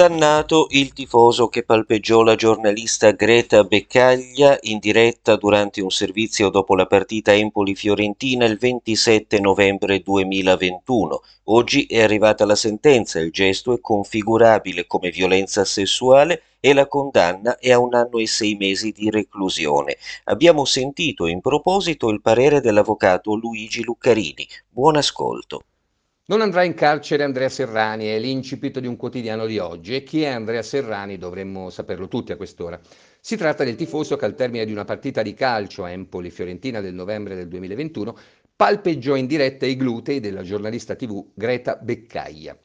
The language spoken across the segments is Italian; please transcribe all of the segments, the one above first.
Condannato il tifoso che palpeggiò la giornalista Greta Beccaglia in diretta durante un servizio dopo la partita Empoli-Fiorentina il 27 novembre 2021. Oggi è arrivata la sentenza, il gesto è configurabile come violenza sessuale e la condanna è a un anno e sei mesi di reclusione. Abbiamo sentito in proposito il parere dell'avvocato Luigi Luccarini. Buon ascolto. Non andrà in carcere Andrea Serrani, è l'incipit di un quotidiano di oggi. E chi è Andrea Serrani dovremmo saperlo tutti a quest'ora. Si tratta del tifoso che al termine di una partita di calcio a Empoli-Fiorentina del novembre del 2021 palpeggiò in diretta i glutei della giornalista TV Greta Beccaia.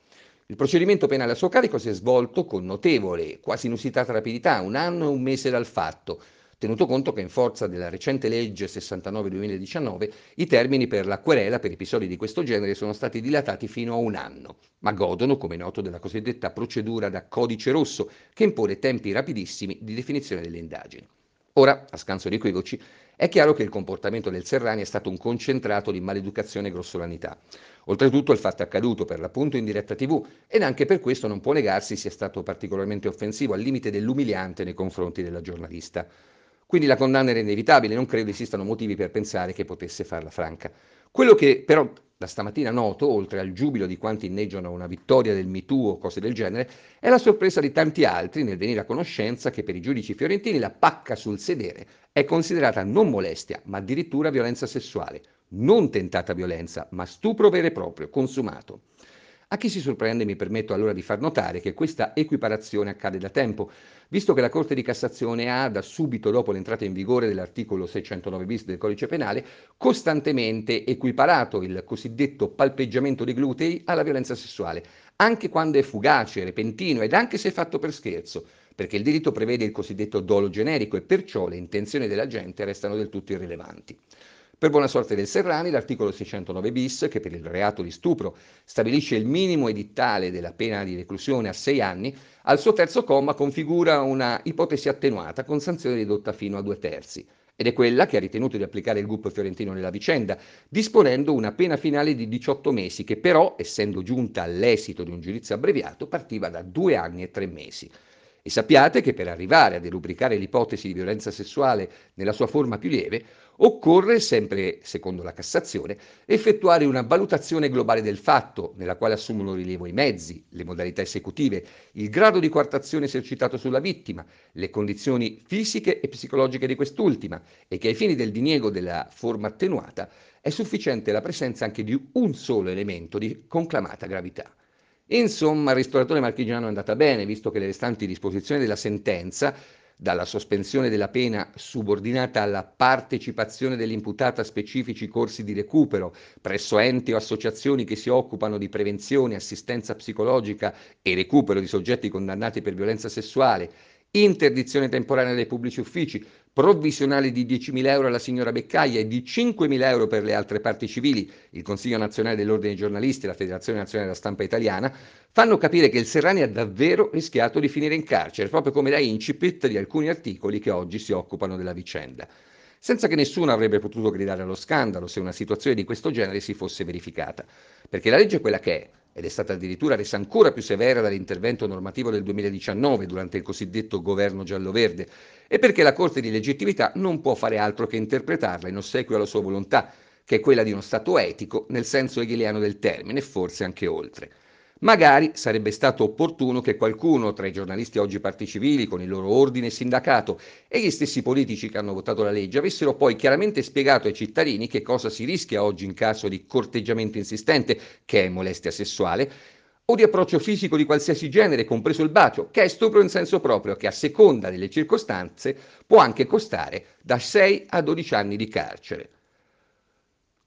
Il procedimento penale a suo carico si è svolto con notevole, quasi inusitata rapidità, un anno e un mese dal fatto, tenuto conto che in forza della recente legge 69-2019 i termini per la querela per episodi di questo genere sono stati dilatati fino a un anno, ma godono, come noto, della cosiddetta procedura da codice rosso, che impone tempi rapidissimi di definizione delle indagini. Ora, a scanso di equivoci, è chiaro che il comportamento del Serrani è stato un concentrato di maleducazione e grossolanità. Oltretutto il fatto è accaduto per l'appunto in diretta tv ed anche per questo non può negarsi sia stato particolarmente offensivo al limite dell'umiliante nei confronti della giornalista. Quindi la condanna era inevitabile, non credo esistano motivi per pensare che potesse farla franca. Quello che però da stamattina noto, oltre al giubilo di quanti inneggiano una vittoria del MeToo o cose del genere, è la sorpresa di tanti altri nel venire a conoscenza che per i giudici fiorentini la pacca sul sedere è considerata non molestia, ma addirittura violenza sessuale. Non tentata violenza, ma stupro vero e proprio, consumato. A chi si sorprende mi permetto allora di far notare che questa equiparazione accade da tempo, visto che la Corte di Cassazione ha, da subito dopo l'entrata in vigore dell'articolo 609 bis del Codice Penale, costantemente equiparato il cosiddetto palpeggiamento dei glutei alla violenza sessuale, anche quando è fugace, repentino ed anche se fatto per scherzo, perché il diritto prevede il cosiddetto dolo generico e perciò le intenzioni della gente restano del tutto irrilevanti. Per buona sorte del Serrani, l'articolo 609 bis, che per il reato di stupro stabilisce il minimo edittale della pena di reclusione a sei anni, al suo terzo comma configura una ipotesi attenuata con sanzione ridotta fino a due terzi. Ed è quella che ha ritenuto di applicare il gruppo fiorentino nella vicenda, disponendo una pena finale di 18 mesi, che però, essendo giunta all'esito di un giudizio abbreviato, partiva da due anni e tre mesi. E sappiate che per arrivare a derubricare l'ipotesi di violenza sessuale nella sua forma più lieve, occorre, sempre secondo la Cassazione, effettuare una valutazione globale del fatto, nella quale assumono rilievo i mezzi, le modalità esecutive, il grado di coartazione esercitato sulla vittima, le condizioni fisiche e psicologiche di quest'ultima, e che ai fini del diniego della forma attenuata è sufficiente la presenza anche di un solo elemento di conclamata gravità. Insomma, al ristoratore marchigiano è andata bene, visto che le restanti disposizioni della sentenza, dalla sospensione della pena subordinata alla partecipazione dell'imputata a specifici corsi di recupero presso enti o associazioni che si occupano di prevenzione, assistenza psicologica e recupero di soggetti condannati per violenza sessuale, interdizione temporanea dai pubblici uffici, provvisionali di 10.000 euro alla signora Beccaia e di 5.000 euro per le altre parti civili, il Consiglio nazionale dell'Ordine dei giornalisti e la Federazione nazionale della stampa italiana, fanno capire che il Serrani ha davvero rischiato di finire in carcere, proprio come da incipit di alcuni articoli che oggi si occupano della vicenda. Senza che nessuno avrebbe potuto gridare allo scandalo se una situazione di questo genere si fosse verificata, perché la legge è quella che è, ed è stata addirittura resa ancora più severa dall'intervento normativo del 2019 durante il cosiddetto governo giallo-verde, e perché la Corte di legittimità non può fare altro che interpretarla in ossequio alla sua volontà, che è quella di uno Stato etico nel senso hegeliano del termine, forse anche oltre. Magari sarebbe stato opportuno che qualcuno tra i giornalisti oggi parti civili, con il loro ordine sindacato, e gli stessi politici che hanno votato la legge, avessero poi chiaramente spiegato ai cittadini che cosa si rischia oggi in caso di corteggiamento insistente, che è molestia sessuale, o di approccio fisico di qualsiasi genere, compreso il bacio, che è stupro in senso proprio, che a seconda delle circostanze può anche costare da 6 a 12 anni di carcere.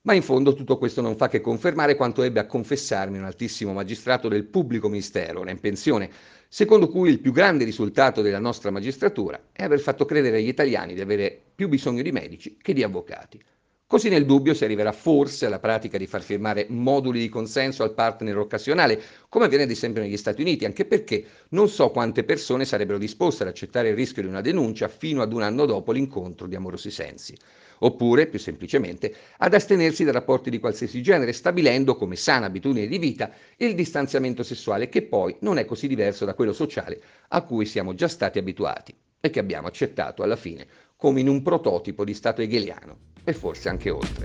Ma in fondo tutto questo non fa che confermare quanto ebbe a confessarmi un altissimo magistrato del pubblico ministero, ora in pensione, secondo cui il più grande risultato della nostra magistratura è aver fatto credere agli italiani di avere più bisogno di medici che di avvocati. Così nel dubbio si arriverà forse alla pratica di far firmare moduli di consenso al partner occasionale, come avviene ad esempio negli Stati Uniti, anche perché non so quante persone sarebbero disposte ad accettare il rischio di una denuncia fino ad un anno dopo l'incontro di amorosi sensi. Oppure, più semplicemente, ad astenersi da rapporti di qualsiasi genere, stabilendo come sana abitudine di vita il distanziamento sessuale, che poi non è così diverso da quello sociale a cui siamo già stati abituati e che abbiamo accettato alla fine come in un prototipo di stato hegeliano e forse anche oltre.